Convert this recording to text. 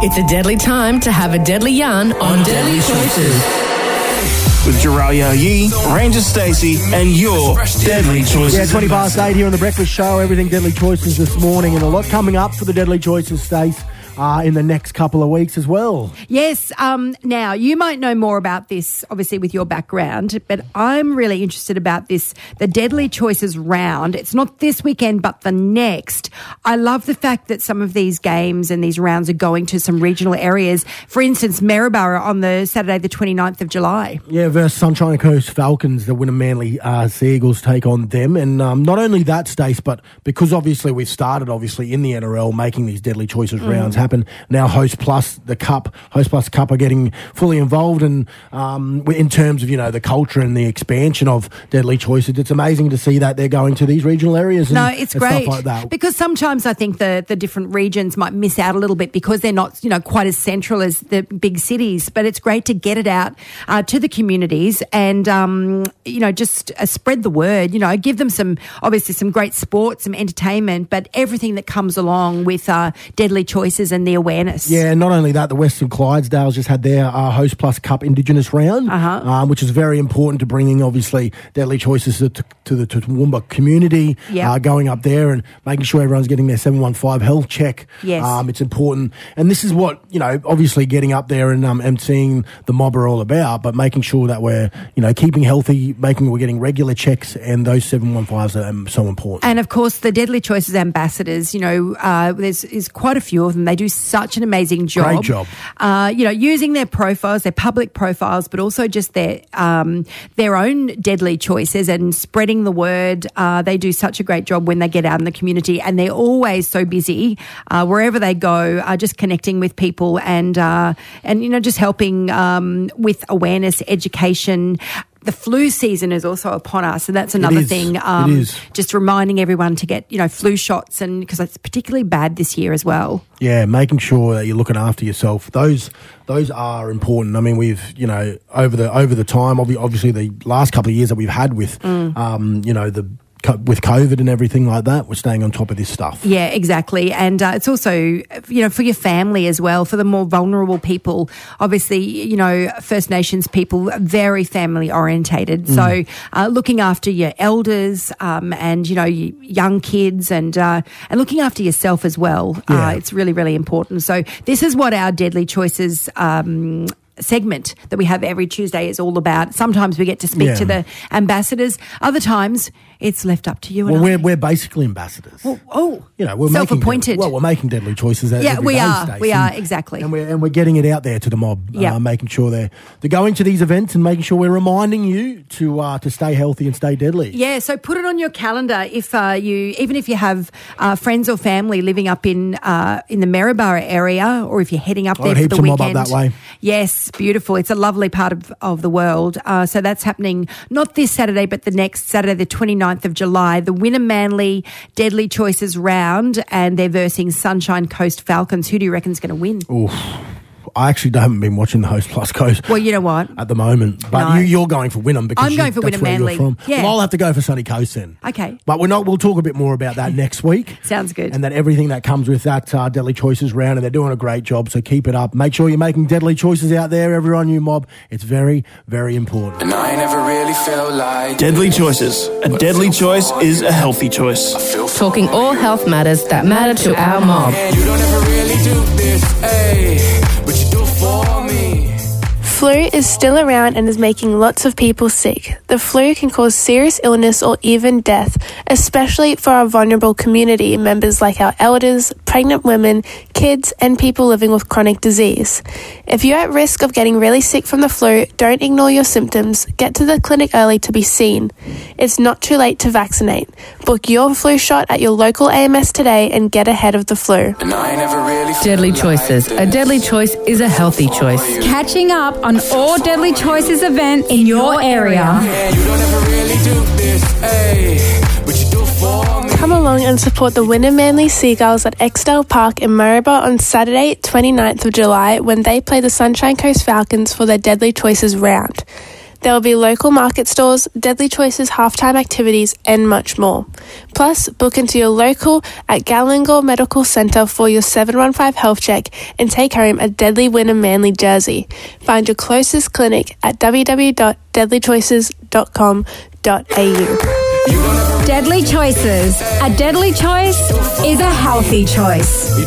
It's a deadly time to have a deadly yarn on Deadly Choices. With Jeralia Yee, Ranger Stacey, and your Deadly Choices. Yeah, 20 past 8 here on The Breakfast Show. Everything Deadly Choices this morning, and a lot coming up for the Deadly Choices, Stace. Uh, in the next couple of weeks as well. Yes. Um, now, you might know more about this, obviously, with your background, but I'm really interested about this the Deadly Choices round. It's not this weekend, but the next. I love the fact that some of these games and these rounds are going to some regional areas. For instance, Maryborough on the Saturday, the 29th of July. Yeah, versus Sunshine Coast Falcons, the Wynnum Manly uh, Sea Eagles take on them. And um, not only that, Stace, but because obviously we've started, obviously, in the NRL making these Deadly Choices Mm. rounds happen. And now, Host Plus, the Cup, Host Plus Cup are getting fully involved in, um, in terms of, you know, the culture and the expansion of Deadly Choices. It's amazing to see that they're going to these regional areas and, No, it's and great stuff like that. because sometimes I think the the different regions might miss out a little bit because they're not you know quite as central as the big cities. But it's great to get it out uh, to the communities and um, you know just uh, spread the word. You know, give them some obviously some great sports, some entertainment, but everything that comes along with uh, deadly choices and the awareness. Yeah, and not only that, the Western Clydesdales just had their uh, Host Plus Cup Indigenous round, Uh-huh. um, which is very important to bringing, obviously, deadly choices to, to the Toowoomba community, Yeah. uh, going up there and making sure everyone's getting their 715 health check. Yes. Um, it's important. And this is what, you know, obviously getting up there and, um, and seeing the mob are all about, but making sure that we're, you know, keeping healthy, making we're getting regular checks, and those 715s are um, so important. And of course, the Deadly Choices ambassadors, you know, uh, there's is quite a few of them. They do such an amazing job. Great job. Uh, you know, using their profiles, their public profiles, but also just their um, their own deadly choices and spreading the word. Uh, they do such a great job when they get out in the community, and they're always so busy uh, wherever they go, uh, just connecting with people and uh, and you know just helping um, with awareness, education. The flu season is also upon us, and that's another thing. Um, just reminding everyone to get you know flu shots and because it's particularly bad this year as well Yeah, making sure that you're looking after yourself. Those those are important. I mean, we've you know over the over the time, obviously the last couple of years that we've had with Mm. um, you know the with COVID and everything like that, we're staying on top of this stuff. yeah exactly and uh, it's also you know for your family as well for the more vulnerable people obviously you know first nations people are very family orientated so uh, looking after your elders um, and you know young kids and uh, and looking after yourself as well Yeah. uh, it's really really important so this is what our deadly choices um, segment that we have every Tuesday is all about. Sometimes we get to speak Yeah. to the ambassadors. Other times it's left up to you and Well, we're we're basically ambassadors. oh, you know, we're self-appointed. Making, well, we're making deadly choices. Yeah, we are. We are, exactly. and we're and we're getting it out there to the mob. Yeah. uh, making sure they're they're going to these events and making sure we're reminding you to uh, to stay healthy and stay deadly. Yeah, so put it on your calendar if uh, you, even if you have uh, friends or family living up in uh, in the Maryborough area, or if you're heading up Oh, there for the of mob up weekend. that way. Yes, beautiful. It's a lovely part of, of the world. Uh, so that's happening not this Saturday, but the next Saturday, the 29th of July. The Wynnum Manly Deadly Choices round, and they're versing Sunshine Coast Falcons. Who do you reckon's going to win? I actually haven't been watching the Host Plus Coast. Well, you know what? at the moment. But No. you, you're going for Wynnum because I'm you- going for that's Wynnum where you're Manly. From. Yeah. Well, I'll have to go for Sunny Coast then. Okay. But we're not. We'll talk a bit more about that next week. Sounds good. And then everything that comes with that uh, Deadly Choices round, and they're doing a great job. So keep it up. Make sure you're making deadly choices out there, everyone. You mob. It's very, very important. And I never really felt like Deadly Choices. A deadly choice is a healthy choice. Talking all health matters that matter to our mob. You don't ever really do this, ayy, Flu is still around and is making lots of people sick. The flu can cause serious illness or even death, especially for our vulnerable community members like our elders, pregnant women, kids, and people living with chronic disease. If you're at risk of getting really sick from the flu, don't ignore your symptoms. Get to the clinic early to be seen. It's not too late to vaccinate. Book your flu shot at your local AMS today and get ahead of the flu. And I never really felt Deadly like choices. A deadly choice is a healthy choice. Catching up on all Deadly Choices events in your area. Come along and support the Wynnum Manly Seagulls at Eskdale Park in Maryborough on Saturday, 29th of July, when they play the Sunshine Coast Falcons for their Deadly Choices round. There will be local market stores, Deadly Choices halftime activities, and much more. Plus, book into your local at Gallingall Medical Centre for your 715 health check and take home a Deadly Wynnum Manly jersey. Find your closest clinic at www.deadlychoices.com.au. Deadly choices. A deadly choice is a healthy choice.